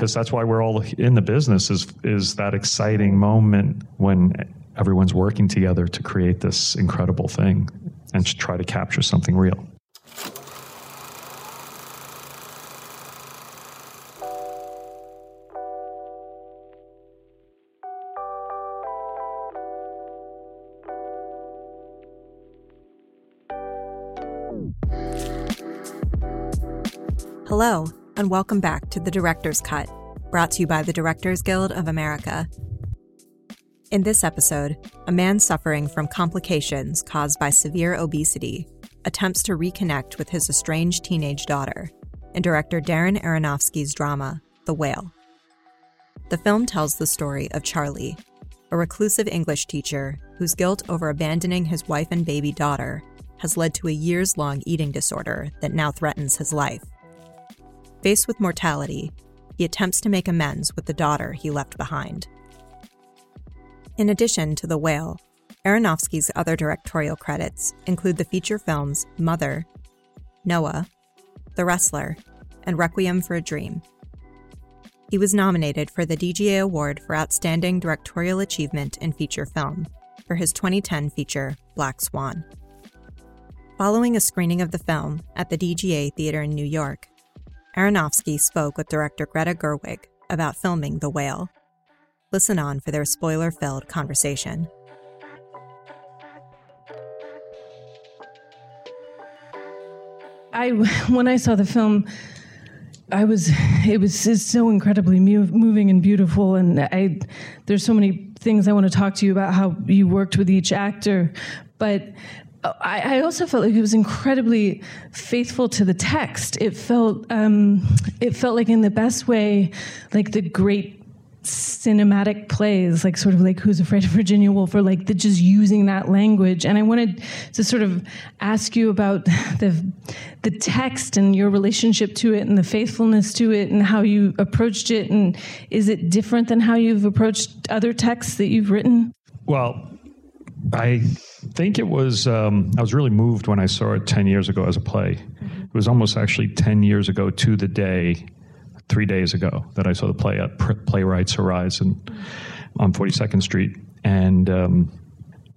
because that's why we're all in the business is is that exciting moment when everyone's working together to create this incredible thing and to try to capture something real. Hello, and welcome back to The Director's Cut, brought to you by the Directors Guild of America. In this episode, a man suffering from complications caused by severe obesity attempts to reconnect with his estranged teenage daughter in director Darren Aronofsky's drama, The Whale. The film tells the story of Charlie, a reclusive English teacher whose guilt over abandoning his wife and baby daughter has led to a years long eating disorder that now threatens his life. Faced with mortality, he attempts to make amends with the daughter he left behind. In addition to The Whale, Aronofsky's other directorial credits include the feature films Mother, Noah, The Wrestler, and Requiem for a Dream. He was nominated for the DGA Award for Outstanding Directorial Achievement in Feature Film for his 2010 feature Black Swan. Following a screening of the film at the DGA Theater in New York, Aronofsky spoke with director Greta Gerwig about filming The Whale. Listen on for their spoiler filled conversation. I when I saw the film, I was it was so incredibly moving and beautiful, and I there's so many things I want to talk to you about how you worked with each actor, but I, I, also felt like it was incredibly faithful to the text. It felt um, it felt like in the best way, like the great cinematic plays, like sort of like Who's Afraid of Virginia Woolf, or like the, just using that language. And I wanted to sort of ask you about the the text and your relationship to it, and the faithfulness to it, and how you approached it. And is it different than how you've approached other texts that you've written? Well, I think it was, um, I was really moved when I saw it 10 years ago as a play. Mm-hmm. It was almost actually 10 years ago to the day, three days ago, that I saw the play at Playwrights Horizon mm-hmm. on 42nd Street. And um,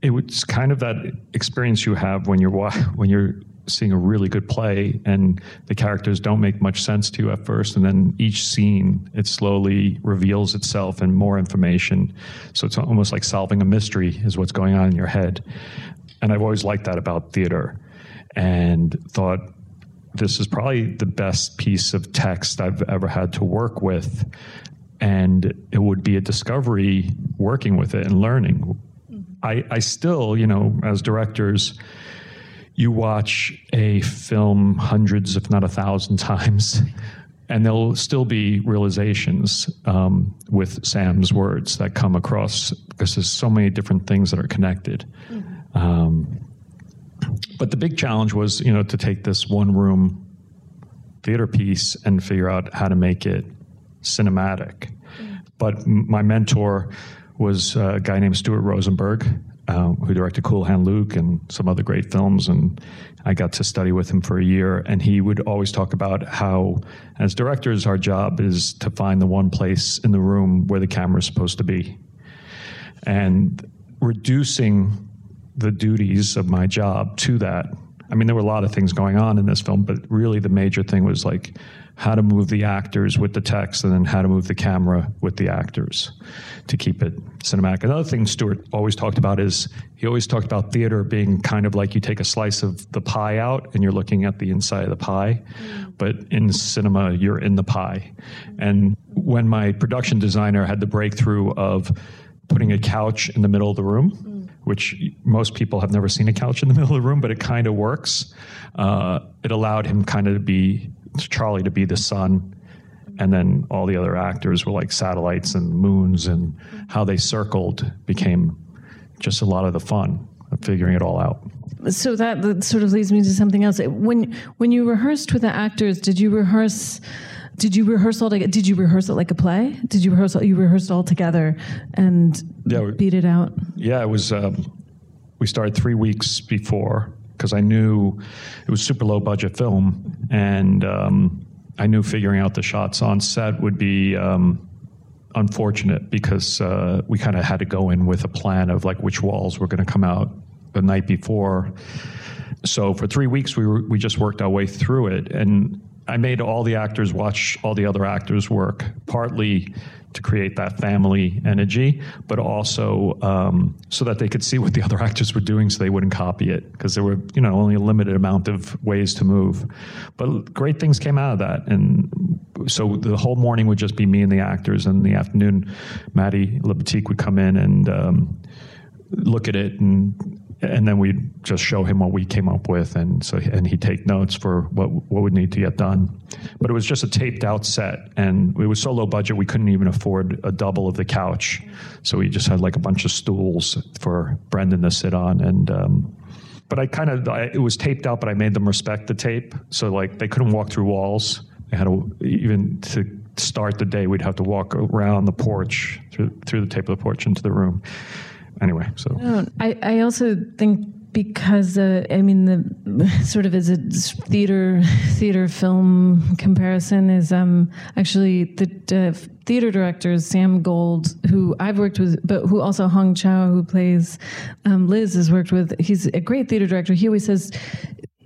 it was kind of that experience you have when you're when you're seeing a really good play and the characters don't make much sense to you at first and then each scene it slowly reveals itself and more information. So it's almost like solving a mystery is what's going on in your head. And i've always liked that about theater and thought this is probably the best piece of text i've ever had to work with. And it would be a discovery working with it and learning. Mm-hmm. I, I still you know as directors you watch a film hundreds, if not a thousand times, and there'll still be realizations um, with Sam's words that come across because there's so many different things that are connected. Mm-hmm. Um, but the big challenge was, you know, to take this one room theater piece and figure out how to make it cinematic. Mm-hmm. But my mentor was a guy named Stuart Rosenberg, uh, who directed Cool Hand Luke and some other great films. And I got to study with him for a year. And he would always talk about how, as directors, our job is to find the one place in the room where the camera is supposed to be. And reducing the duties of my job to that. I mean, there were a lot of things going on in this film, but really the major thing was like how to move the actors with the text and then how to move the camera with the actors to keep it cinematic. Another thing Stuart always talked about is he always talked about theater being kind of like you take a slice of the pie out and you're looking at the inside of the pie, mm. but in cinema, you're in the pie. And when my production designer had the breakthrough of putting a couch in the middle of the room, mm. which most people have never seen a couch in the middle of the room, but it kind of works. Uh, it allowed him kind of to be Charlie to be the sun, and then all the other actors were like satellites and moons, and how they circled became just a lot of the fun of figuring it all out. So that, that sort of leads me to something else. When when you rehearsed with the actors, did you rehearse? Did you rehearse all? Did you rehearse it like a play? Did you rehearse? You rehearsed all together and yeah, beat it out. Yeah, it was. Um, we started three weeks before because I knew it was super low budget film, and um, I knew figuring out the shots on set would be um, unfortunate because uh, we kind of had to go in with a plan of like which walls were going to come out the night before. So for three weeks, we were, we just worked our way through it, and I made all the actors watch all the other actors work, partly to create that family energy, but also um, so that they could see what the other actors were doing, so they wouldn't copy it, because there were you know only a limited amount of ways to move. But great things came out of that, and so the whole morning would just be me and the actors, and in the afternoon, Matty Libatique would come in and um, look at it and and then we'd just show him what we came up with, and so and he'd take notes for what what would need to get done. But it was just a taped out set, and it was so low budget we couldn't even afford a double of the couch, so we just had like a bunch of stools for Brendan to sit on, and. Um, but I kind of it was taped out, but I made them respect the tape, so like they couldn't walk through walls. They had to even to start the day, we'd have to walk around the porch through through the tape of the porch into the room anyway, so I, I also think because uh, I mean the sort of as a theater theater film comparison is um, actually the uh, theater director Sam Gold, who I've worked with, but who also Hong Chau, who plays um, Liz, has worked with. He's a great theater director. He always says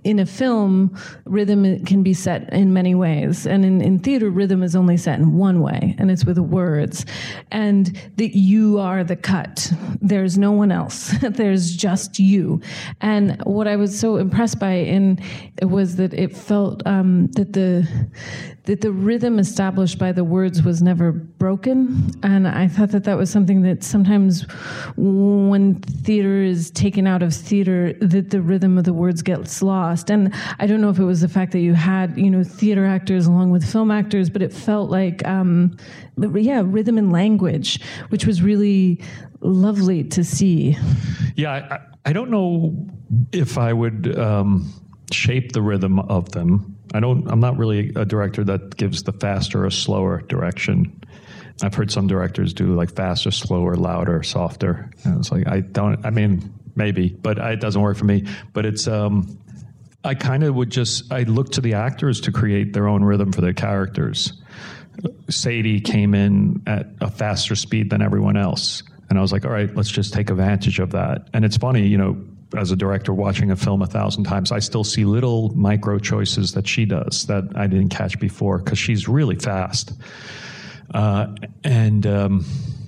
in a film, rhythm can be set in many ways. And in, in theater, rhythm is only set in one way, and it's with words. And that you are the cut. There's no one else. There's just you. And what I was so impressed by in was that it felt um, that the that the rhythm established by the words was never broken. And I thought that that was something that sometimes when theater is taken out of theater, that the rhythm of the words gets lost. And I don't know if it was the fact that you had, you know, theater actors along with film actors, but it felt like, um, yeah, rhythm and language, which was really lovely to see. Yeah, I, I don't know if I would um, shape the rhythm of them I don't. I'm not really a director that gives the faster or slower direction. I've heard some directors do like faster, slower, louder, softer. And it's like I don't. I mean, maybe, but it doesn't work for me. But it's. Um, I kind of would just. I look to the actors to create their own rhythm for their characters. Sadie came in at a faster speed than everyone else. And I was like, all right, let's just take advantage of that. And it's funny, you know, as a director watching a film a thousand times, I still see little micro choices that she does that I didn't catch before because she's really fast. Uh, and um,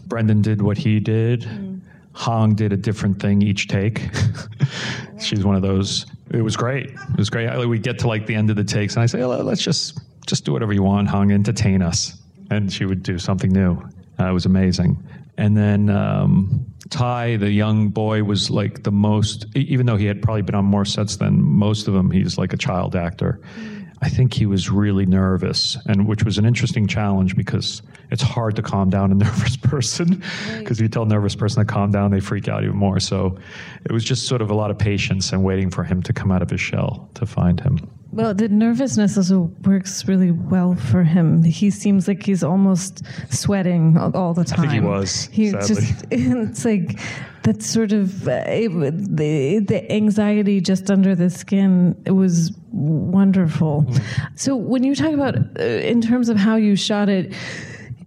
Brendan did what he did. Mm. Hong did a different thing each take. she's one of those. It was great. It was great. we get to like the end of the takes, and I say, oh, "Let's just just do whatever you want, Hong. Entertain us." And she would do something new. Uh, it was amazing. And then um, Ty, the young boy, was like the most, even though he had probably been on more sets than most of them, he's like a child actor. Mm. I think he was really nervous, and which was an interesting challenge because it's hard to calm down a nervous person. Because right. you tell a nervous person to calm down, they freak out even more. So it was just sort of a lot of patience and waiting for him to come out of his shell to find him. Well, the nervousness also works really well for him. He seems like he's almost sweating all, the time. I think he was. He's just it's like that sort of uh, it, the the anxiety just under the skin. It was wonderful. Mm. So when you talk about uh, in terms of how you shot it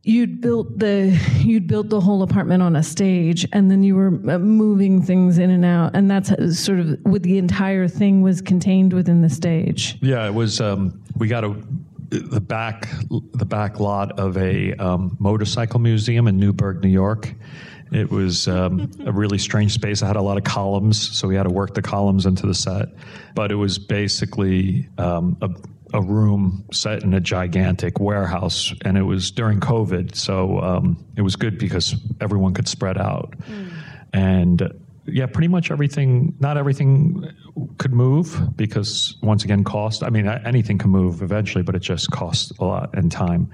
you'd built the you'd built the whole apartment on a stage and then you were uh, moving things in and out and that's sort of what the entire thing was contained within the stage yeah it was um, we got a the back the back lot of a um, motorcycle museum in newburgh new york it was um, a really strange space. I had a lot of columns, so we had to work the columns into the set. But it was basically um, a a room set in a gigantic warehouse, and it was during COVID, so um, it was good because everyone could spread out. Mm. And yeah, pretty much everything. Not everything could move because once again, cost. I mean, anything can move eventually, but it just costs a lot and time.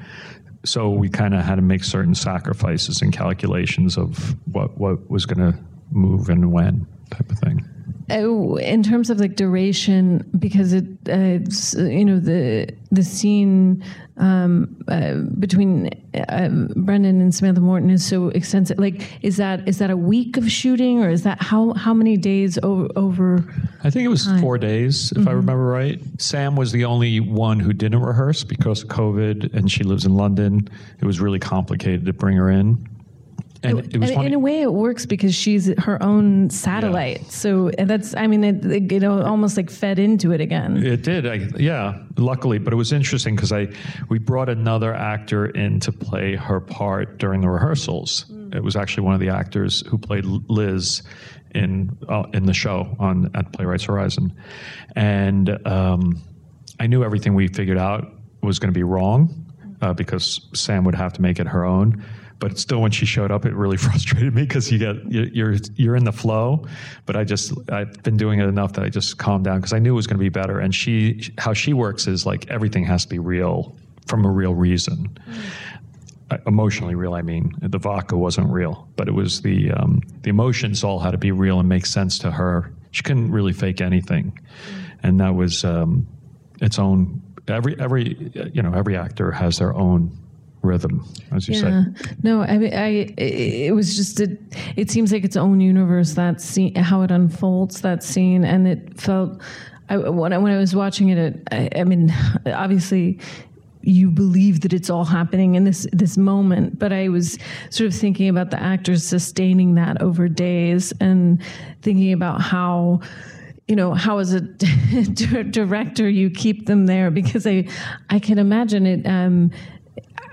So we kind of had to make certain sacrifices and calculations of what what was going to move and when, type of thing. Uh, in terms of like duration, because it, uh, you know, the the scene um, uh, between uh, Brendan and Samantha Morton is so extensive. Like, is that is that a week of shooting, or is that how how many days over? over I think it was time? four days, if I remember right. Sam was the only one who didn't rehearse because of COVID, and she lives in London. It was really complicated to bring her in. And it, was and funny. in a way, it works because she's her own satellite. So and that's, I mean, it, it, know, almost like fed into it again. It did, I, yeah. Luckily, but it was interesting because I we brought another actor in to play her part during the rehearsals. It was actually one of the actors who played Liz in uh, in the show on at Playwrights Horizon, and um, I knew everything we figured out was going to be wrong uh, because Sam would have to make it her own. But still, when she showed up, it really frustrated me because you get you- you're you're in the flow. But I just I've been doing it enough that I just calmed down because I knew it was going to be better. And she how she works is like everything has to be real from a real reason. Uh, Emotionally real, I mean. The vodka wasn't real, but it was the um, the emotions all had to be real and make sense to her. She couldn't really fake anything, and that was um, its own. Every every you know every actor has their own rhythm, as you Yeah. say. No, I mean, I, it was just, a, it seems like its own universe, that scene, how it unfolds, that scene. And it felt, I, when, I, when I was watching it, it I, I mean, obviously, you believe that it's all happening in this this moment but i was sort of thinking about the actors sustaining that over days and thinking about how you know how as a director you keep them there because i i can imagine it um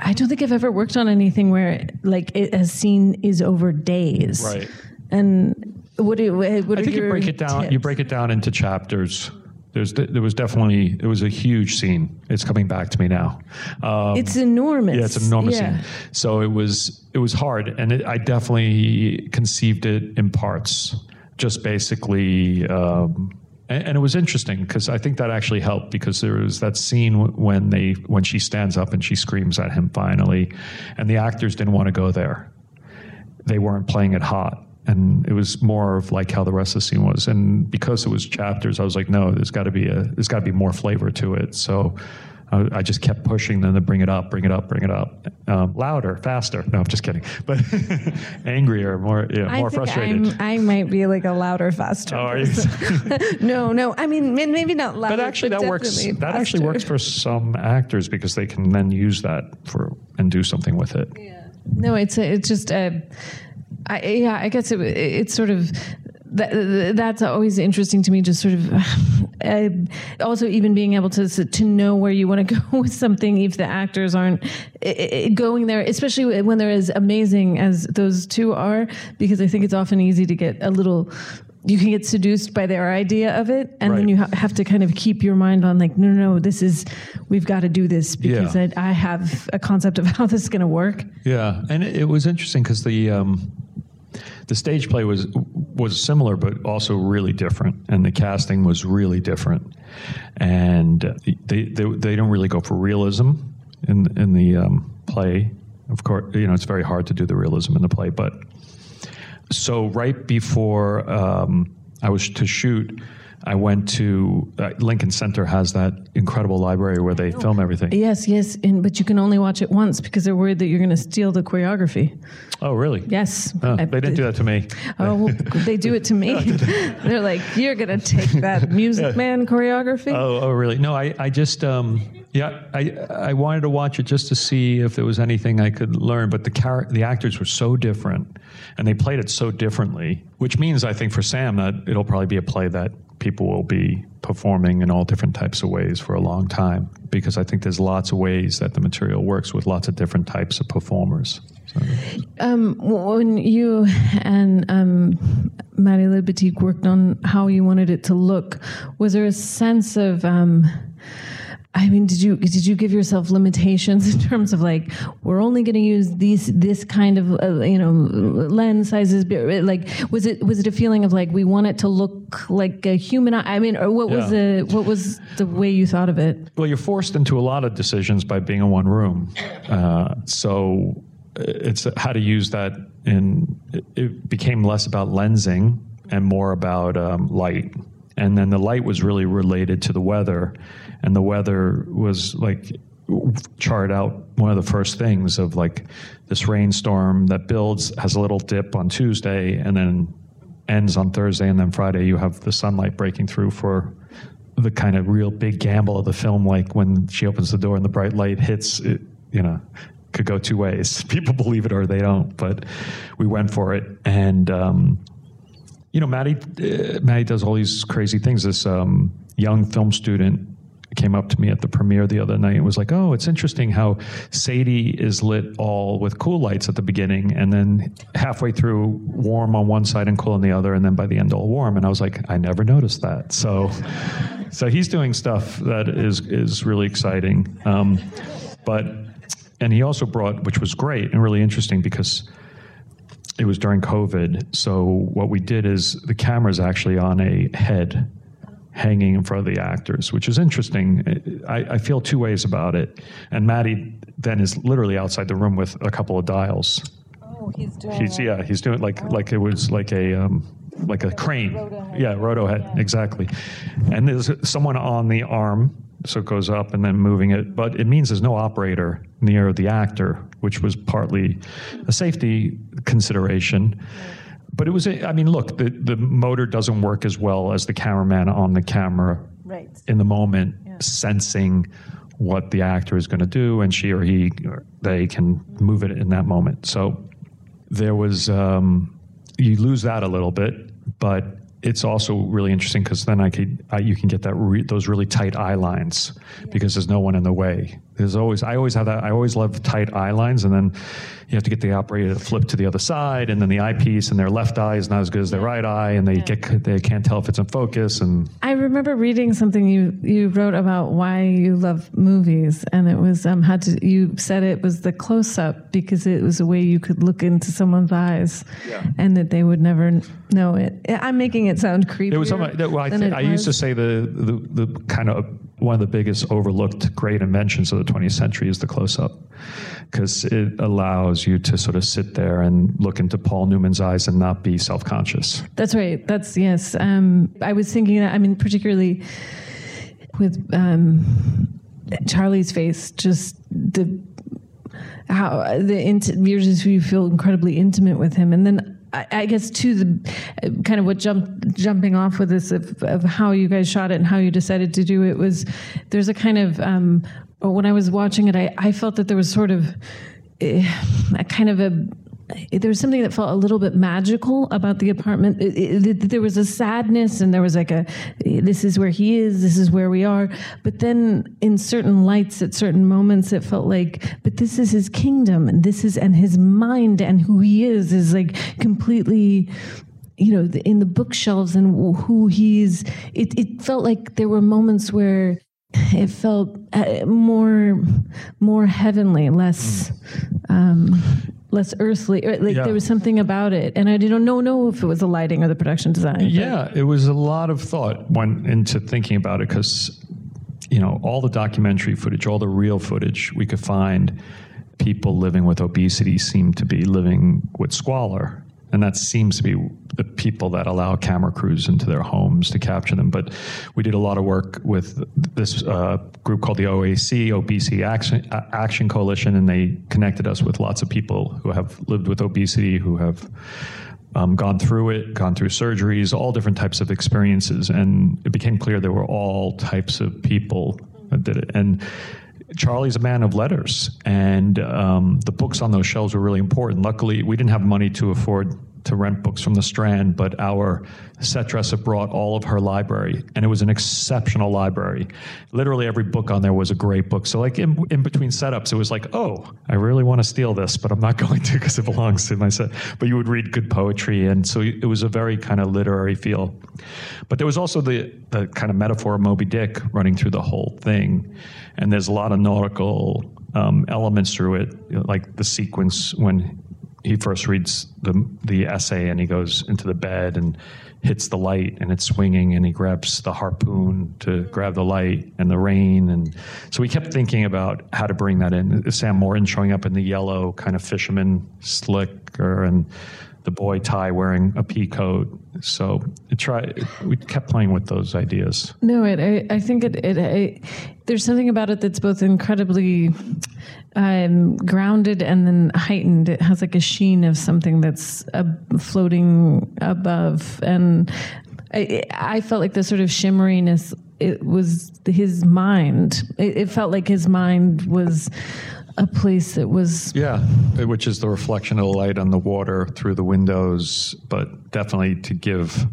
I don't think I've ever worked on anything where like it, a scene is over days. Right. And what do what I think you break it down. You break it down into chapters. There's there was definitely it was a huge scene. It's coming back to me now. Um, It's enormous. yeah, it's an enormous Yeah. scene. So it was it was hard, and it, I definitely conceived it in parts. Just basically. Um, and, and it was interesting because I think that actually helped because there was that scene when they when she stands up and she screams at him finally, and the actors didn't want to go there they weren't playing it hot. And it was more of like how the rest of the scene was. And because it was chapters, I was like, no, there's got to be a, there's got to be more flavor to it. So I, I just kept pushing them to bring it up, bring it up, bring it up, um, louder, faster. No, I'm just kidding. But angrier, more, yeah, I more frustrated. I'm, I might be like a louder, faster. Oh, no, no. I mean, maybe not louder. but actually, that works. definitely That actually works for some actors because they can then use that for and do something with it. No, it's a, it's just uh, I, yeah. I guess it, it's sort of that, that's always interesting to me. Just sort of uh, also even being able to to know where you want to go with something if the actors aren't going there, especially when they're as amazing as those two are. Because I think it's often easy to get a little. You can get seduced by their idea of it, and then you ha- have to kind of keep your mind on like, no, no, no, this is, we've got to do this because Yeah. I, I have a concept of how this is going to work. Yeah, and it, it was interesting because the um, the stage play was was similar, but also really different, and the casting was really different, and they they, they don't really go for realism in in the um, play. Of course, you know it's very hard to do the realism in the play, but so right before um, I was to shoot. I went to uh, Lincoln Center has that incredible library where they film everything. Yes, yes, and but you can only watch it once because they're worried that you're going to steal the choreography. Oh, really? Yes, Oh, I- they didn't do that to me. Oh, well, they do it to me. they're like, you're going to take that Music Man choreography. Oh, oh, really? No, I, I just, um, yeah, I, I wanted to watch it just to see if there was anything I could learn. But the char- the actors were so different, and they played it so differently. Which means, I think, for Sam, that it'll probably be a play that people will be performing in all different types of ways for a long time. Because I think there's lots of ways that the material works with lots of different types of performers. So, Um, when you and um, Matty Libatique worked on how you wanted it to look, was there a sense of? Um, I mean, did you did you give yourself limitations in terms of like we're only going to use these this kind of uh, you know lens sizes? Like, was it was it a feeling of like we want it to look like a human? eye? I mean, or what was the what was the way you thought of it? Well, you're forced into a lot of decisions by being in one room. Uh, so it's how to use that in, it- it became less about lensing and more about um, light. And then the light was really related to the weather, and the weather was like chart out one of the first things of like this rainstorm that builds has a little dip on Tuesday and then ends on Thursday and then Friday you have the sunlight breaking through for the kind of real big gamble of the film like when she opens the door and the bright light hits it you know could go two ways. People believe it or they don't but we went for it. And um, you know Matty uh, Matty does all these crazy things. This um, young film student came up to me at the premiere the other night and was like, "Oh, it's interesting how Sadie is lit all with cool lights at the beginning, and then halfway through warm on one side and cool on the other, and then by the end all warm." And I was like, "I never noticed that." So, so he's doing stuff that is is really exciting, um, but and he also brought, which was great and really interesting because it was during COVID. So what we did is the camera's actually on a head hanging in front of the actors, which is interesting. I, I, feel two ways about it. And Matty then is literally outside the room with a couple of dials. Oh, he's doing. He's yeah, he's doing like oh. like it was like a um, like a crane. Roto yeah, roto head yeah. exactly. And there's someone on the arm, so it goes up and then moving it. But it means there's no operator near the actor, which was partly a safety consideration. Yeah but it was, I mean, look, the, the motor doesn't work as well as the cameraman on the camera right. in the moment, yeah. sensing what the actor is going to do, and she or he, or they can move it in that moment. So there was, um, you lose that a little bit, but it's also really interesting because then I could I, you can get that re, those really tight eye lines yeah. because there's no one in the way. There's always I always have that I always love tight eye lines and then you have to get the operator to flip to the other side and then the eyepiece and their left eye is not as good as their right eye and they yeah. get they can't tell if it's in focus and I remember reading something you you wrote about why you love movies and it was um how to you said it was the close up because it was a way you could look into someone's eyes yeah. and that they would never know it. I'm making it sound creepy. It was something well, I, th- I used to say the, the the kind of one of the biggest overlooked great inventions of the 20th century is the close up because it allows you to sort of sit there and look into Paul Newman's eyes and not be self conscious. That's right. That's, yes. Um, I was thinking that, I mean, particularly with um, Charlie's face, just the how the int- you feel incredibly intimate with him, and then I, guess to the kind of what jumped jumping off with this of, of, how you guys shot it and how you decided to do it was there's a kind of um, when I was watching it, I, I felt that there was sort of uh, a kind of a there was something that felt a little bit magical about the apartment. It, it, there was a sadness, and there was like a, this is where he is, this is where we are. But then, in certain lights, at certain moments, it felt like, but this is his kingdom, and this is, and his mind, and who he is, is like completely you know in the bookshelves and who he's it, it felt like there were moments where it felt uh, more more heavenly, less um, less earthly. Like yeah. there was something about it, and I didn't know know if it was the lighting or the production design. Yeah, it was a lot of thought went into thinking about it because you know all the documentary footage, all the real footage we could find. People living with obesity seem to be living with squalor and that seems to be the people that allow camera crews into their homes to capture them. But we did a lot of work with this uh, group called the OAC, Obesity Action, Action Coalition, and they connected us with lots of people who have lived with obesity, who have um, gone through it, gone through surgeries, all different types of experiences. And it became clear there were all types of people that did it. And Charlie's a man of letters, and um, the books on those shelves were really important. Luckily, we didn't have money to afford to rent books from the Strand, but our set dresser brought all of her library, and it was an exceptional library. Literally every book on there was a great book. So, like in, in between setups, it was like, oh, I really want to steal this, but I'm not going to because it belongs to my set. But you would read good poetry, and so it was a very kind of literary feel. But there was also the the kind of metaphor of Moby Dick running through the whole thing and there's a lot of nautical um, elements through it, like the sequence when he first reads the the essay and he goes into the bed and hits the light and it's swinging and he grabs the harpoon to grab the light and the rain. And so we kept thinking about how to bring that in. Sam morton showing up in the yellow kind of fisherman slicker and the boy tie wearing a pea coat so it try we kept playing with those ideas No, it, I, I think it, it, it. There's something about it that's both incredibly um, grounded and then heightened. It has like a sheen of something that's uh, floating above, and I, I felt like the sort of shimmeriness. It was his mind. It, it felt like his mind was a place that was Yeah, which is the reflection of the light on the water through the windows, but definitely to give,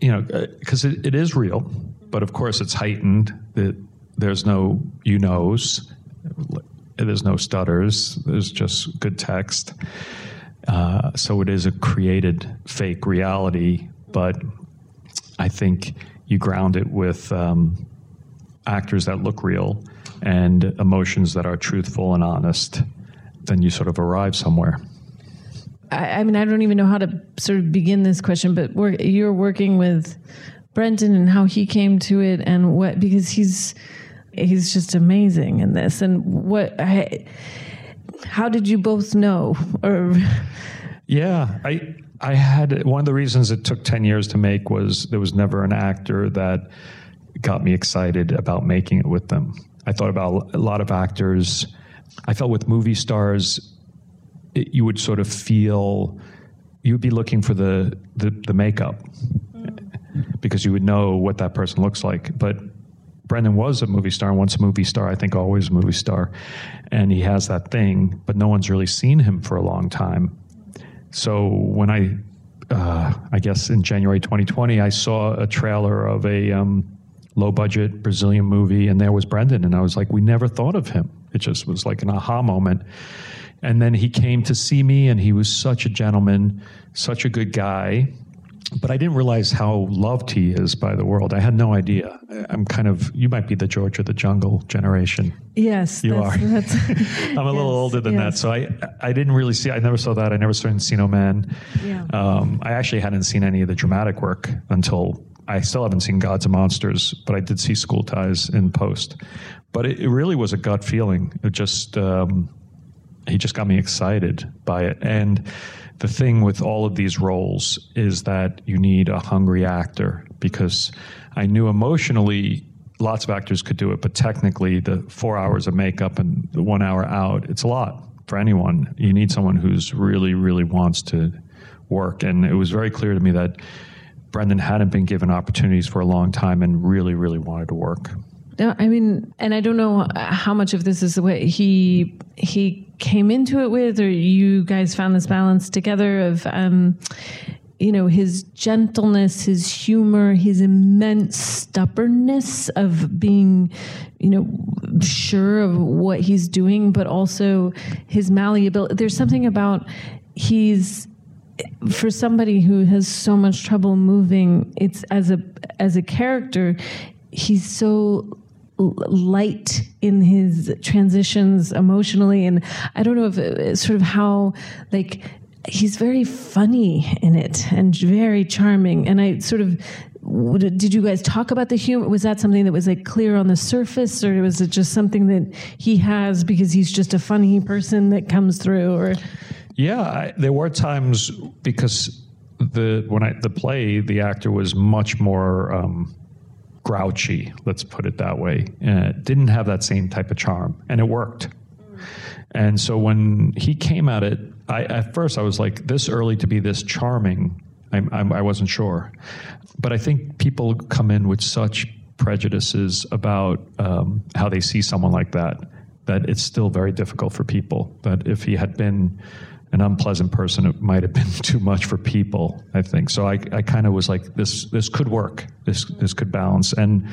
you know, because it, it is real, but of course it's heightened. That there's no you knows, there's no stutters. There's just good text. Uh, so it is a created fake reality, but I think you ground it with um, actors that look real and emotions that are truthful and honest, then you sort of arrive somewhere. I, I mean, I don't even know how to sort of begin this question, but you're working with Brendan and how he came to it, and what because he's he's just amazing in this, and what I, how did you both know or Yeah, I I had one of the reasons it took 10 years to make was there was never an actor that got me excited about making it with them. I thought about a lot of actors. I felt with movie stars it, you would sort of feel you would be looking for the the, the makeup because you would know what that person looks like. But Brendan was a movie star, once a movie star, I think always a movie star, and he has that thing. But no one's really seen him for a long time. So when I, uh, I guess in January 2020, I saw a trailer of a um, low budget Brazilian movie, and there was Brendan, and I was like, we never thought of him. It just was like an aha moment. And then he came to see me, and he was such a gentleman, such a good guy. But I didn't realize how loved he is by the world. I had no idea. I'm kind of, you might be the George of the Jungle generation. yes, You that's, are. That's, I'm a little older than that, so I I didn't really see. I never saw that. I never saw Encino Man. Yeah. Um, I actually hadn't seen any of the dramatic work until I still haven't seen Gods and Monsters, but I did see School Ties in post. But it, it really was a gut feeling. It just um, he just got me excited by it. And the thing with all of these roles is that you need a hungry actor because I knew emotionally lots of actors could do it, but technically the four hours of makeup and the one hour out, it's a lot for anyone. You need someone who's really, really wants to work. And it was very clear to me that Brendan hadn't been given opportunities for a long time and really, really wanted to work. No, I mean, and I don't know how much of this is the way he he came into it with, or you guys found this balance together of, um, you know, his gentleness, his humor, his immense stubbornness of being, you know, sure of what he's doing, but also his malleability. There's something about he's for somebody who has so much trouble moving. It's as a as a character, he's so light in his transitions emotionally. And i don't know if it, sort of how like he's very funny in it and very charming. And i sort of did you guys talk about the humor? Was that something that was like clear on the surface or was it just something that he has because he's just a funny person that comes through or Yeah, I, there were times because the when I the play the actor was much more um, grouchy. Let's put it that way. Uh, didn't have that same type of charm, and it worked. And so when he came at it, I at first I was like, this early to be this charming. I'm, I'm, I wasn't sure, but I think people come in with such prejudices about um, how they see someone like that that it's still very difficult for people. That if he had been an unpleasant person, it might have been too much for people. I think so. I, I kind of was like, this this could work. This this could balance. And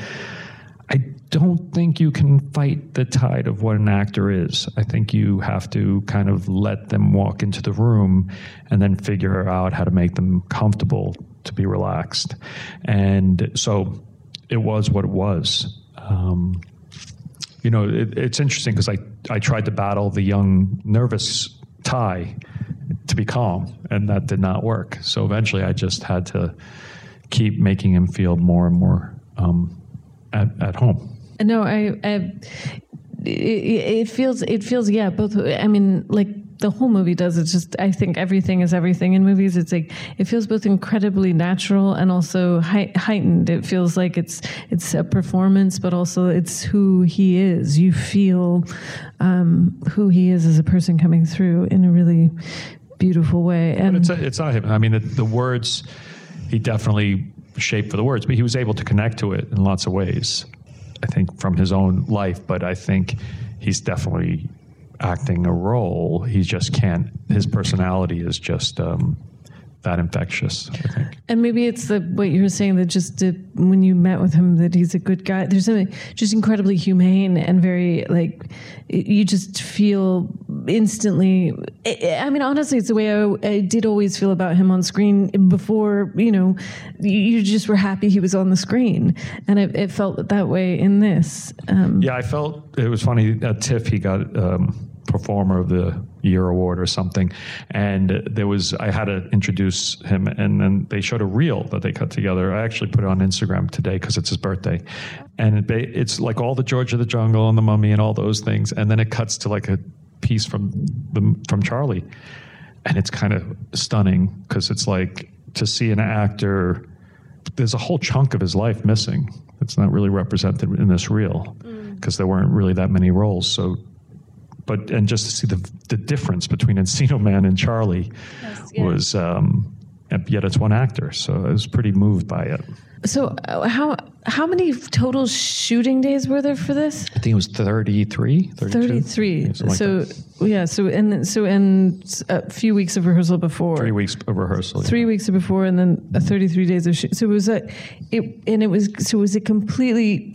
I don't think you can fight the tide of what an actor is. I think you have to kind of let them walk into the room and then figure out how to make them comfortable to be relaxed. And so it was what it was. Um, you know, it, it's interesting because I, I tried to battle the young, nervous Ty to be calm, and that did not work. So eventually, I just had to keep making him feel more and more um, at, at home. No, I, I it, feels it feels yeah both i mean like the whole movie does it's just i think everything is everything in movies it's like it feels both incredibly natural and also heightened it feels like it's it's a performance but also it's who he is you feel um, who he is as a person coming through in a really beautiful way and it's, it's not him i mean the, the words he definitely shaped for the words but he was able to connect to it in lots of ways I think, from his own life, but I think he's definitely acting a role. He just can't. His personality is just um, that infectious. I think. And maybe it's the what you were saying that just when you met with him that he's a good guy. There's something just incredibly humane and very like you just feel instantly. I mean, honestly, it's the way I, I did always feel about him on screen before. You know, you just were happy he was on the screen, and it, it felt that way in this. Um, yeah, I felt it was funny at TIFF he got. Um, performer of the year award or something. And there was i had to introduce him and then they showed a reel that they cut together. I actually put it on instagram today because it's his birthday. And it, it's like all the george of the jungle and the mummy and all those things and then it cuts to like a piece from the from charlie. And it's kind of stunning because it's like to see an actor there's a whole chunk of his life missing. It's not really represented in this reel because mm. there weren't really that many roles. So but and just to see the the difference between Encino Man and Charlie yes, yeah. was, um, yet it's one actor, so I was pretty moved by it. So uh, how how many total shooting days were there for this? I think it was 33, 33. So like yeah, so and so and a few weeks of rehearsal before. 3 weeks of rehearsal. 3 yeah. weeks before and then 33 days of shoot. So it was a it and it was so it was a completely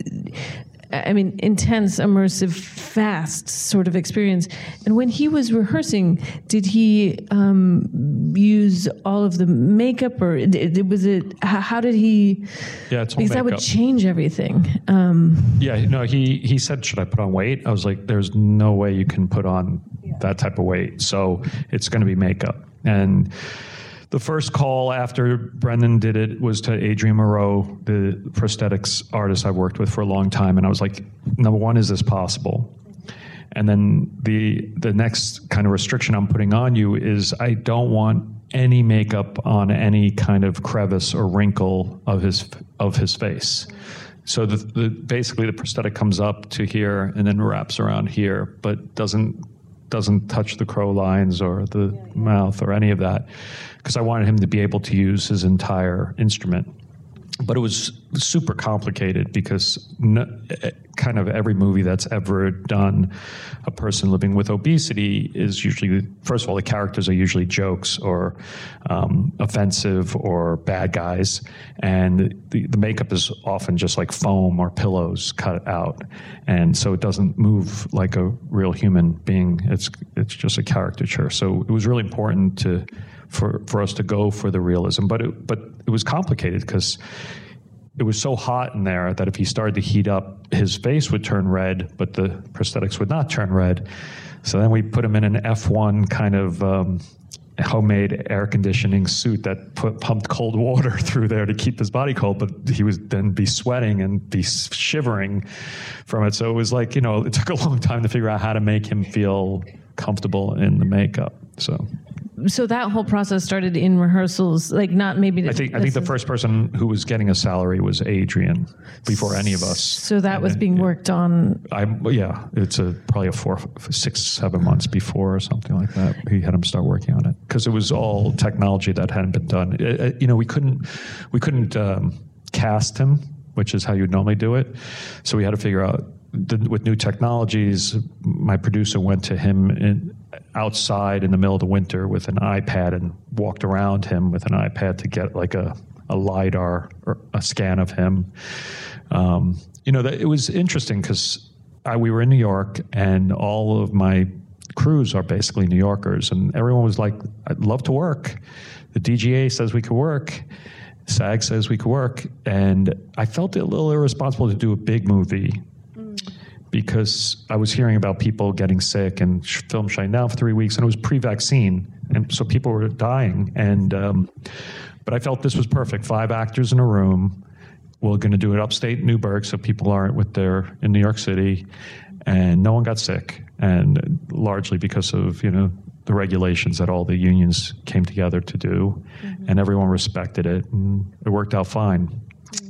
I mean, intense, immersive, fast sort of experience. And when he was rehearsing, did he um, use all of the makeup, or it, was it? How did he? Yeah, it's all because makeup. that would change everything. Um, yeah, no, he he said, "Should I put on weight?" I was like, "There's no way you can put on yeah. that type of weight, so it's going to be makeup." And the first call after Brendan did it was to Adrien Morot, the prosthetics artist I've worked with for a long time, and I was like, number one, is this possible? And then the the next kind of restriction I'm putting on you is I don't want any makeup on any kind of crevice or wrinkle of his of his face. So the, the basically the prosthetic comes up to here and then wraps around here, but doesn't doesn't touch the crow lines or the yeah, yeah. mouth or any of that because I wanted him to be able to use his entire instrument. But it was super complicated because no, eh, kind of every movie that's ever done a person living with obesity is usually, first of all, the characters are usually jokes or um, offensive or bad guys. And the, the makeup is often just like foam or pillows cut out. And so it doesn't move like a real human being. It's, it's just a caricature. So it was really important to for, for us to go for the realism. But it, but it was complicated because it was so hot in there that if he started to heat up, his face would turn red, but the prosthetics would not turn red. So then we put him in an F1 kind of um, homemade air conditioning suit that put, pumped cold water through there to keep his body cold, but he would then be sweating and be shivering from it. So it was like, you know, it took a long time to figure out how to make him feel comfortable in the makeup. So so that whole process started in rehearsals, like not maybe. I think I think the first person who was getting a salary was Adrien before any of us. So that and was being worked on. I yeah, it's a probably a four, six, seven months before or something like that. He had him start working on it because it was all technology that hadn't been done. It, it, you know, we couldn't we couldn't um, cast him, which is how you'd normally do it. So we had to figure out the, with new technologies. My producer went to him in outside in the middle of the winter with an iPad and walked around him with an iPad to get like a, a LiDAR or a scan of him. Um, you know, that, it was interesting because we were in New York and all of my crews are basically New Yorkers, and everyone was like, I'd love to work. The DGA says we could work. SAG says we could work. And I felt a little irresponsible to do a big movie because I was hearing about people getting sick and film shutting down for three weeks, and it was pre-vaccine, and so people were dying. And um, but I felt this was perfect. Five actors in a room. We're going to do it upstate Newburgh, so people aren't with their in New York City, and no one got sick, and largely because of you know the regulations that all the unions came together to do, mm-hmm. and everyone respected it, and it worked out fine.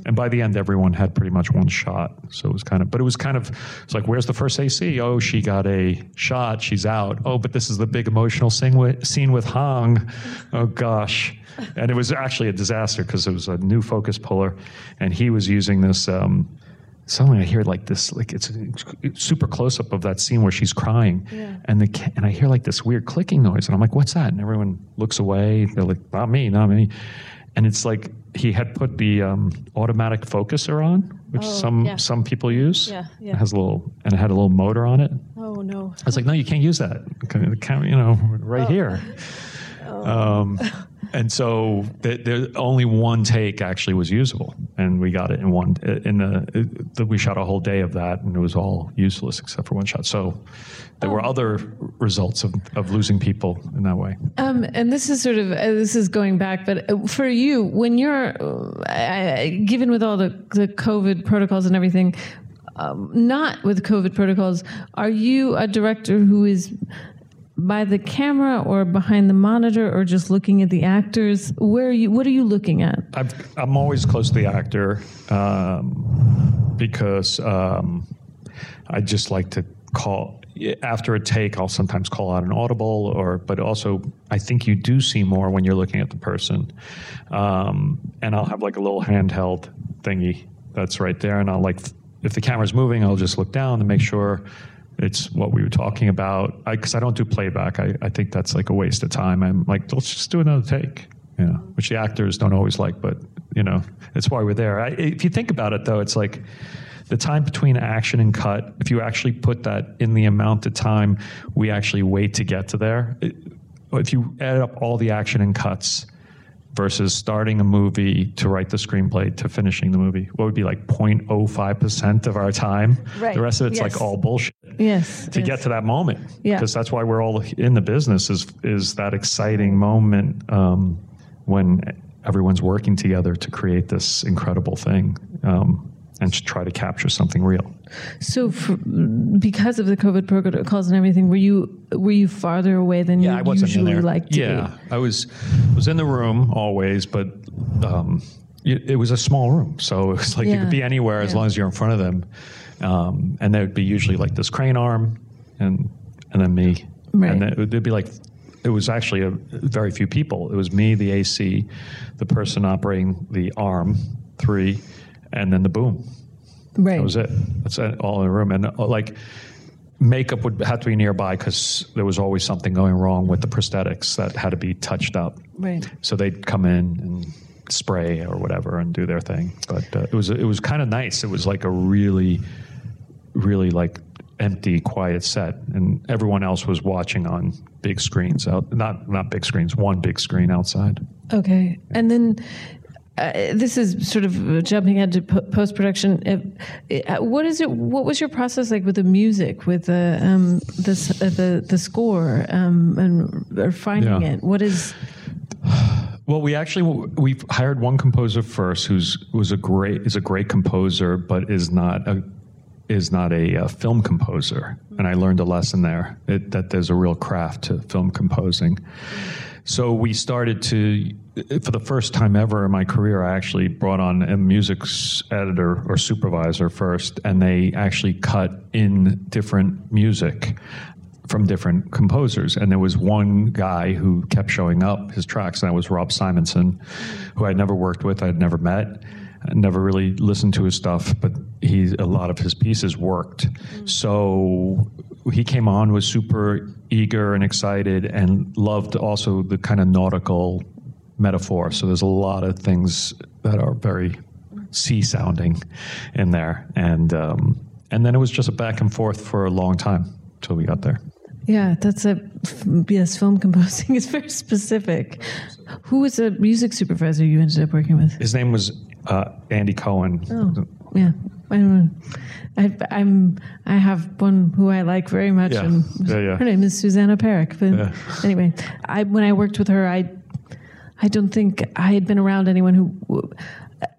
And by the end, everyone had pretty much one shot. So it was kind of, but it was kind of, it's like, where's the first AC? Oh, she got a shot. She's out. Oh, but this is the big emotional scene with, scene with Hong. Oh, gosh. And it was actually a disaster because it was a new focus puller. And he was using this. Um, suddenly I hear like this, like it's a super close up of that scene where she's crying, yeah. and the and I hear like this weird clicking noise, and I'm like, "What's that?" And everyone looks away. They're like, "Not me, not me." And it's like he had put the um, automatic focuser on, which oh, some yeah. some people use. Yeah, yeah. It has a little and it had a little motor on it. Oh no! I was like, no, you can't use that. You know, right oh. here. Oh. Um, and so the, only one take actually was usable, and we got it in one. In the, we shot a whole day of that, and it was all useless except for one shot. So there oh. were other results of, of losing people in that way. Um, and this is sort of uh, this is going back, but uh, for you, when you're uh, given with all the the COVID protocols and everything, um, not with COVID protocols, are you a director who is by the camera or behind the monitor or just looking at the actors? Where are you? What are you looking at? i am always close to the actor um, because um, I just like to call after a take. I'll sometimes call out an audible, or but also I think you do see more when you're looking at the person, um, and I'll have like a little handheld thingy that's right there, and I'll like if the camera's moving, I'll just look down to make sure it's what we were talking about. Because I, I, don't do playback. I, I think that's like a waste of time. I'm like, let's just do another take. Know, which the actors don't always like, but you know, it's why we're there. I, if you think about it, though, it's like the time between action and cut. If you actually put that in the amount of time we actually wait to get to there, it, if you add up all the action and cuts, versus starting a movie to write the screenplay to finishing the movie? What would be like 0.05% of our time? Right. The rest of it's yes. like all bullshit. Yes. To yes. get to that moment. Yeah. Because that's why we're all in the business is is that exciting moment um, when everyone's working together to create this incredible thing. Um, and to try to capture something real. So, for, because of the COVID protocols and everything, were you were you farther away than yeah, you usually like to yeah, be? Yeah, I was was in the room always, but um, it, it, was a small room, so it was like yeah. you could be anywhere as long as you're in front of them, um, and there would be usually like this crane arm, and and then me, right. and it would be like it was actually a very few people. It was me, the AC, the person operating the arm, three and then the boom. Right. That was it. That's it, all in the room. And uh, like makeup would have to be nearby because there was always something going wrong with the prosthetics that had to be touched up. Right. So they'd come in and spray or whatever and do their thing. But uh, it was it was kind of nice. It was like a really, really like empty, quiet set, and everyone else was watching on big screens out. Not not big screens, one big screen outside. Okay, and then uh, this is sort of jumping into post production. Uh, uh, what is it? What was your process like with the music, with the um, the, uh, the the score, um, and or finding yeah. it? What is? Well, we actually we hired one composer first, who's was a great is a great composer, but is not a is not a, a film composer, and I learned a lesson there it, that there's a real craft to film composing. So we started to, for the first time ever in my career, I actually brought on a music editor or supervisor first, and they actually cut in different music from different composers. And there was one guy who kept showing up his tracks, and that was Rob Simonsen, who I'd never worked with, I'd never met. I never really listened to his stuff, but he a lot of his pieces worked. Mm. So he came on was super eager and excited and loved also the kind of nautical metaphor. So there's a lot of things that are very sea sounding in there, and um, and then it was just a back and forth for a long time until we got there. Yeah, that's a yes. Film composing is very specific. Who was the music supervisor you ended up working with? His name was uh, Andy Cohen. Oh. Yeah. I know. I, I'm. I have one who I like very much, Yeah. and Yeah, yeah. her name is Susanna Perrick. But anyway, I when I worked with her, I, I don't think I had been around anyone who.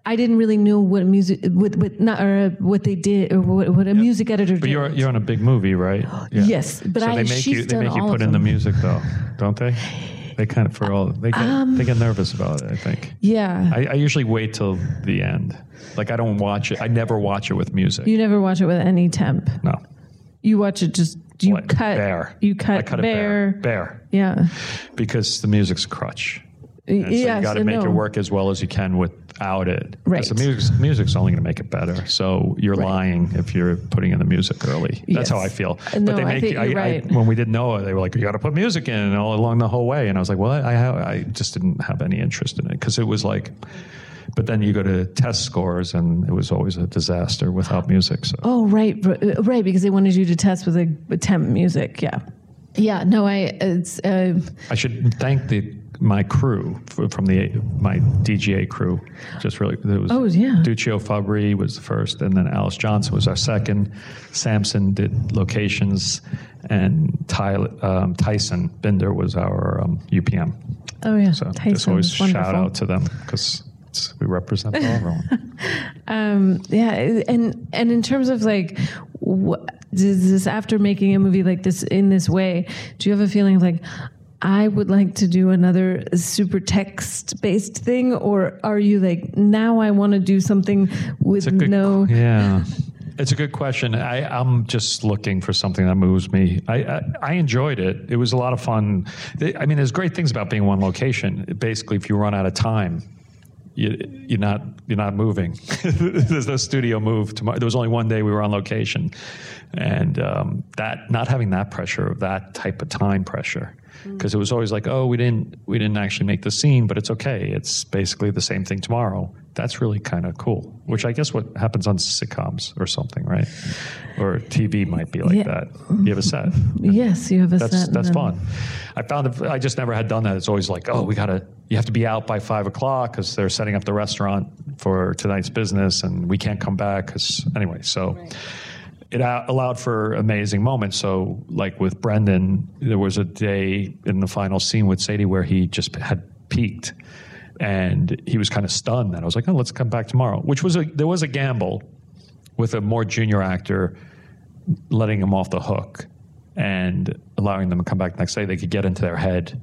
I didn't really know what music, what, what not, or what they did, or what, what a music editor But did. you're you're on a big movie, right? Yes, but so I- they make you they make you put in the music though, don't they? They kind of for all they get um, they get nervous about it. I think. yeah, I, I usually wait till the end. Like I don't watch it. I never watch it with music. you never watch it with any temp. no. You watch it just you cut bare. You cut, I cut bare. it bare. Bare. Yeah. Because the music's a crutch. And so yes, you got to make it work as well as you can without it. Right. The music's, music's only going to make it better. So you're Right. lying if you're putting in the music early. That's Yes. how I feel. Uh, no, I think I, you're I- right. when we didn't know it, they were like, "You got to put music in all along the whole way." And I was like, "Well, I have, I just didn't have any interest in it because it was like." But then you go to test scores, and it was always a disaster without music. So Oh, right, uh, right, because they wanted you to test with a, with temp music. Yeah. Yeah. No, I. It's. Uh, I should thank the my crew from the my DGA crew. Just really, there was Oh, yeah. Duccio Fabri was the first, and then Alice Johnson was our second. Samson did locations, and Ty, um, Tyson Binder was our um, UPM. oh yeah. So just Tyson always was shout out to them because we represent all everyone. Um, yeah, and and in terms of like, what, does this after making a movie like this in this way, do you have a feeling of like? I would like to do another super text based thing, or are you like now I want to do something with It's a good, no? yeah. It's a good question. I, I'm just looking for something that moves me. I, I, I enjoyed it. It was a lot of fun. I mean, there's great things about being one location. Basically, if you run out of time, you, you're not you're not moving. there's no studio move tomorrow. There was only one day we were on location, and um, that not having that pressure of that type of time pressure Mm. because it was always like, oh, we didn't we didn't actually make the scene, but it's okay. It's basically the same thing tomorrow. That's really kind of cool. Which I guess what happens on sitcoms or something, right? Or TV might be like Yeah. that. You have a set. Yes, you have a That's set. that's fun. I found it, I just never had done that. It's always like, oh, we gotta you have to be out by five o'clock because they're setting up the restaurant for tonight's business, and we can't come back because anyway. So it allowed for amazing moments. So like with Brendan, there was a day in the final scene with Sadie where he just had peaked. And he was kind of stunned. And I was like, "Oh, let's come back tomorrow." Which was a there was a gamble with a more junior actor letting him off the hook and allowing them to come back the next day. They could get into their head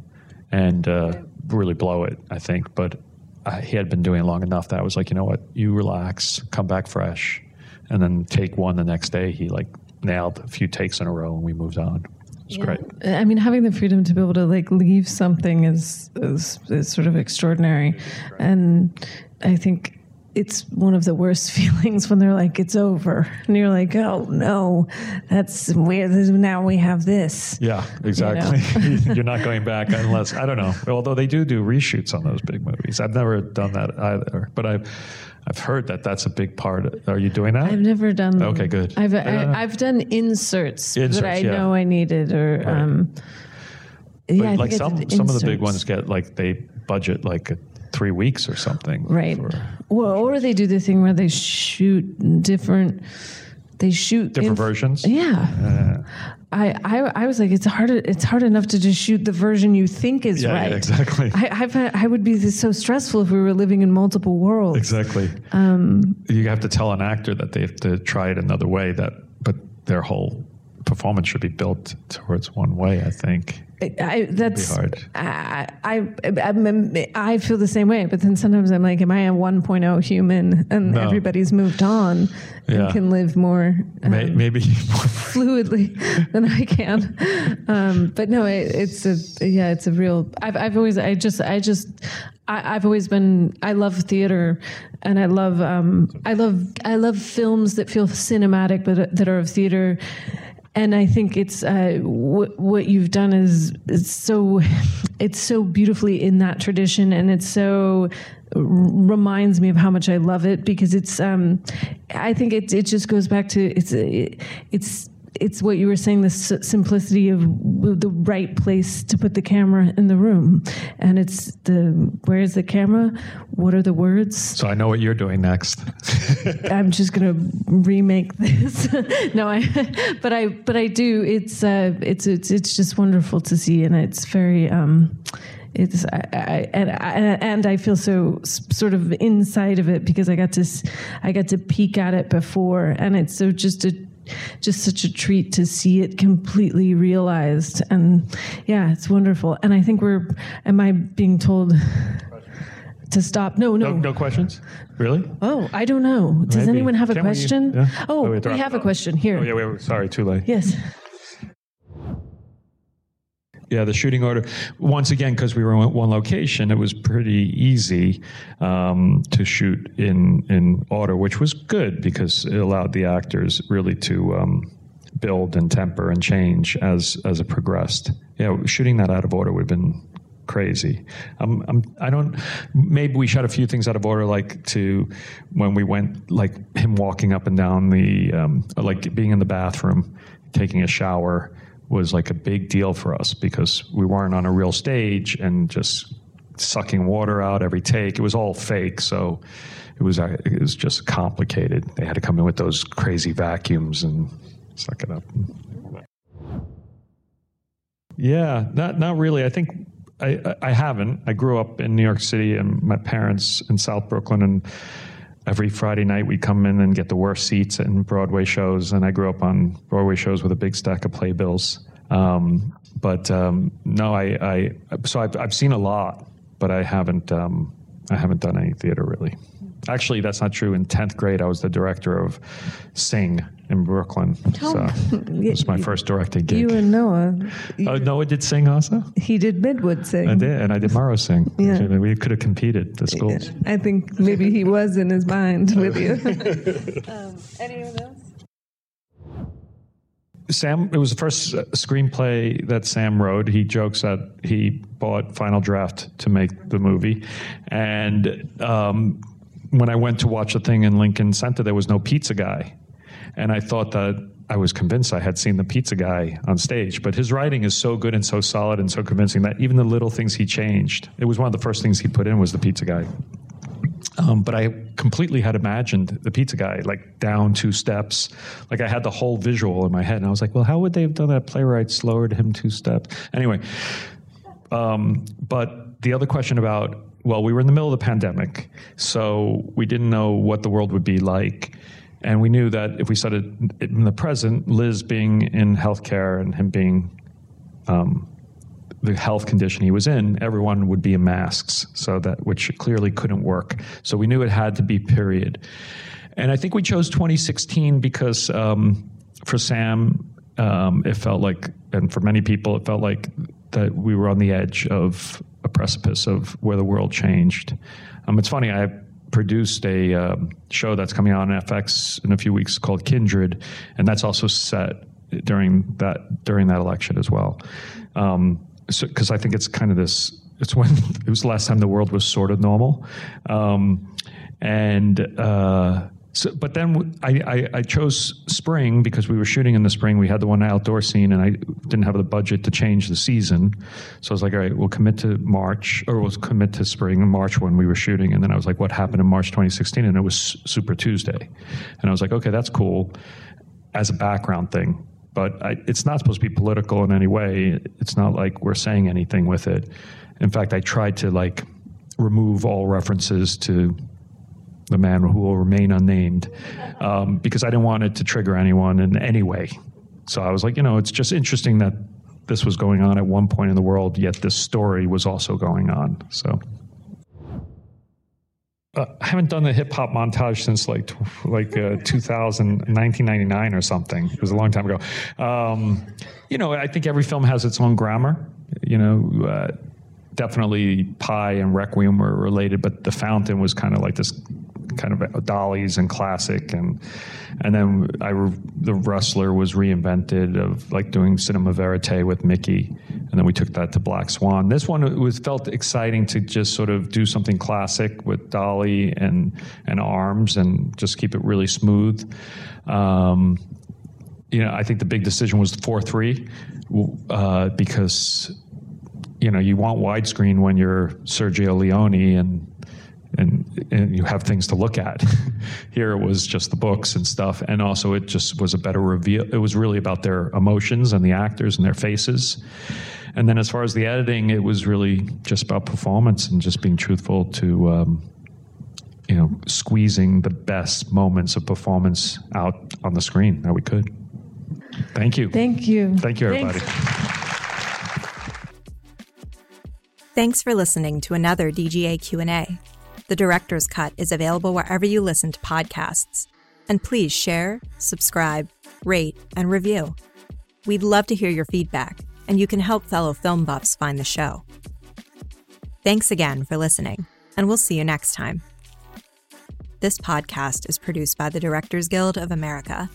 and uh, really blow it, I think. But uh, he had been doing it long enough that I was like, you know what? You relax, come back fresh, and then take one the next day. He like nailed a few takes in a row, and we moved on. It was great. I mean, having the freedom to be able to like leave something is is, is sort of extraordinary, and I think it's one of the worst feelings when they're like it's over, and you're like, oh no, that's weird. Now we have this. Yeah, exactly. You are not going back unless I don't know. Although they do do reshoots on those big movies. I've never done that either, but I've I've heard that that's a big part. Are you doing that? I've never done. Them. Okay, good. I've Uh, I, I've done inserts, Inserts, that I yeah. know I needed, or um, But yeah, like some some of the big ones get like they budget like uh, three weeks or something. right? for Well, or they do the thing where they shoot different. They shoot different inf- versions. Yeah. I, I I was like, it's hard. It's hard enough to just shoot the version you think is Yeah, yeah, right. exactly. I I've I would be so stressful if we were living in multiple worlds. Exactly. Um, you have to tell an actor that they have to try it another way. That, but their whole performance should be built towards one way. I think. I, that's. I, I I I feel the same way. But then sometimes I'm like, am I a 1.0 human and No. everybody's moved on and can live more um, May, maybe fluidly than I can. Um, but no, it, it's a yeah, it's a real. I've I've always I just I just I, I've always been I love theater and I love um, I love I love films that feel cinematic but that are of theater. And I think it's uh, what what you've done is it's so it's so beautifully in that tradition, and it's so reminds me of how much I love it because it's um, I think it it just goes back to it's it, it's it's what you were saying the s- simplicity of the right place to put the camera in the room. And it's the where is the camera? What are the words? So I know what you're doing next. i'm just going to remake this. No i but i but i do. It's uh it's it's it's just wonderful to see and it's very um it's I, I, and I, and I feel so sort of inside of it because I got to I got to peek at it before, and it's so just a just such a treat to see it completely realized, and yeah, it's wonderful. And I think we're am I being told to stop? No, no. No, no questions? Really? Oh, I don't know. Does Maybe. anyone have a Can we- question? yeah? Oh, Oh, we we have a question here. Oh, yeah, wait, sorry, too late. Yes. Yeah, the shooting order. Once again, because we were in one location, it was pretty easy um, to shoot in in order, which was good because it allowed the actors really to um, build and temper and change as as it progressed. Yeah, shooting that out of order would have been crazy. Um, I'm, I don't. Maybe we shot a few things out of order, like to when we went, like him walking up and down the, um, like being in the bathroom, taking a shower was like a big deal for us because we weren't on a real stage and just sucking water out every take. It was all fake, so it was uh, it was just complicated. They had to come in with those crazy vacuums and suck it up. Yeah, not not really. I think I I- I haven't. I grew up in New York City, and my parents in South Brooklyn, and every Friday night we'd come in and get the worst seats in Broadway shows. And I grew up on Broadway shows with a big stack of playbills. Um, but um, no, I, I so I've, I've seen a lot, but I haven't um, I haven't done any theater really. Actually, that's not true. In tenth grade, I was the director of Sing in Brooklyn. So it was my first directing gig. You and Noah, Oh, Noah did sing also. he did Midwood sing. I did, and I did Murrow sing. Yeah. We could have competed the schools. I think maybe he was in his mind with you. um, anyone else? Sam, it was the first uh, screenplay that Sam wrote. He jokes that he bought Final Draft to make the movie, and um, when I went to watch the thing in Lincoln Center, there was no pizza guy, and I thought that I was convinced I had seen the pizza guy on stage. But his writing is so good and so solid and so convincing that even the little things he changed, it was one of the first things he put in was the pizza guy. Um, but I completely had imagined the pizza guy like down two steps. Like I had the whole visual in my head, and I was like, "Well, how would they have done that? Playwrights lowered him two steps." Anyway, um, but the other question about well, we were in the middle of the pandemic, so we didn't know what the world would be like. And we knew that if we started in the present, Liz being in healthcare and him being um, the health condition he was in, everyone would be in masks, so that which clearly couldn't work. So we knew it had to be period. And I think we chose 2016 because um, for Sam, um, it felt like, and for many people, it felt like that we were on the edge of a precipice of where the world changed. Um, it's funny, I produced a um, show that's coming out on FX in a few weeks called Kindred, and that's also set during that during that election as well. Um, because I think it's kind of this. It's when it was the last time the world was sort of normal, um, and uh, so. But then I, I, I chose spring because we were shooting in the spring. We had the one outdoor scene, and I didn't have the budget to change the season, so I was like, all right, we'll commit to March, or we'll commit to spring in March when we were shooting. And then I was like, what happened in March 2016? And it was Super Tuesday, and I was like, okay, that's cool as a background thing but I, it's not supposed to be political in any way. It's not like we're saying anything with it. In fact, I tried to like remove all references to the man who will remain unnamed um, because I didn't want it to trigger anyone in any way. So I was like, you know, it's just interesting that this was going on at one point in the world, yet this story was also going on. So. Uh, I haven't done the hip hop montage since like like uh, 2000, 1999 or something. It was a long time ago. Um, you know, I think every film has its own grammar. You know, uh, definitely Pi and Requiem were related, but The Fountain was kind of like this kind of dollies and classic, and and then I the Wrestler was reinvented of like doing cinema verite with Mickey, and then we took that to Black Swan. This one was felt exciting to just sort of do something classic with dolly and and arms and just keep it really smooth. Um, you know, I think the big decision was four three, uh, because you know you want widescreen when you're Sergio Leone and and and you have things to look at. Here it was just the books and stuff, and also it just was a better reveal. It was really about their emotions and the actors and their faces. And then as far as the editing, it was really just about performance and just being truthful to. Um, you know, squeezing the best moments of performance out on the screen that we could. Thank you. Thank you. Thank you, everybody. Thanks. Thanks for listening to another DGA Q&A. The director's cut is available wherever you listen to podcasts. And please share, subscribe, rate, and review. We'd love to hear your feedback, and you can help fellow film buffs find the show. Thanks again for listening, and we'll see you next time. This podcast is produced by the Directors Guild of America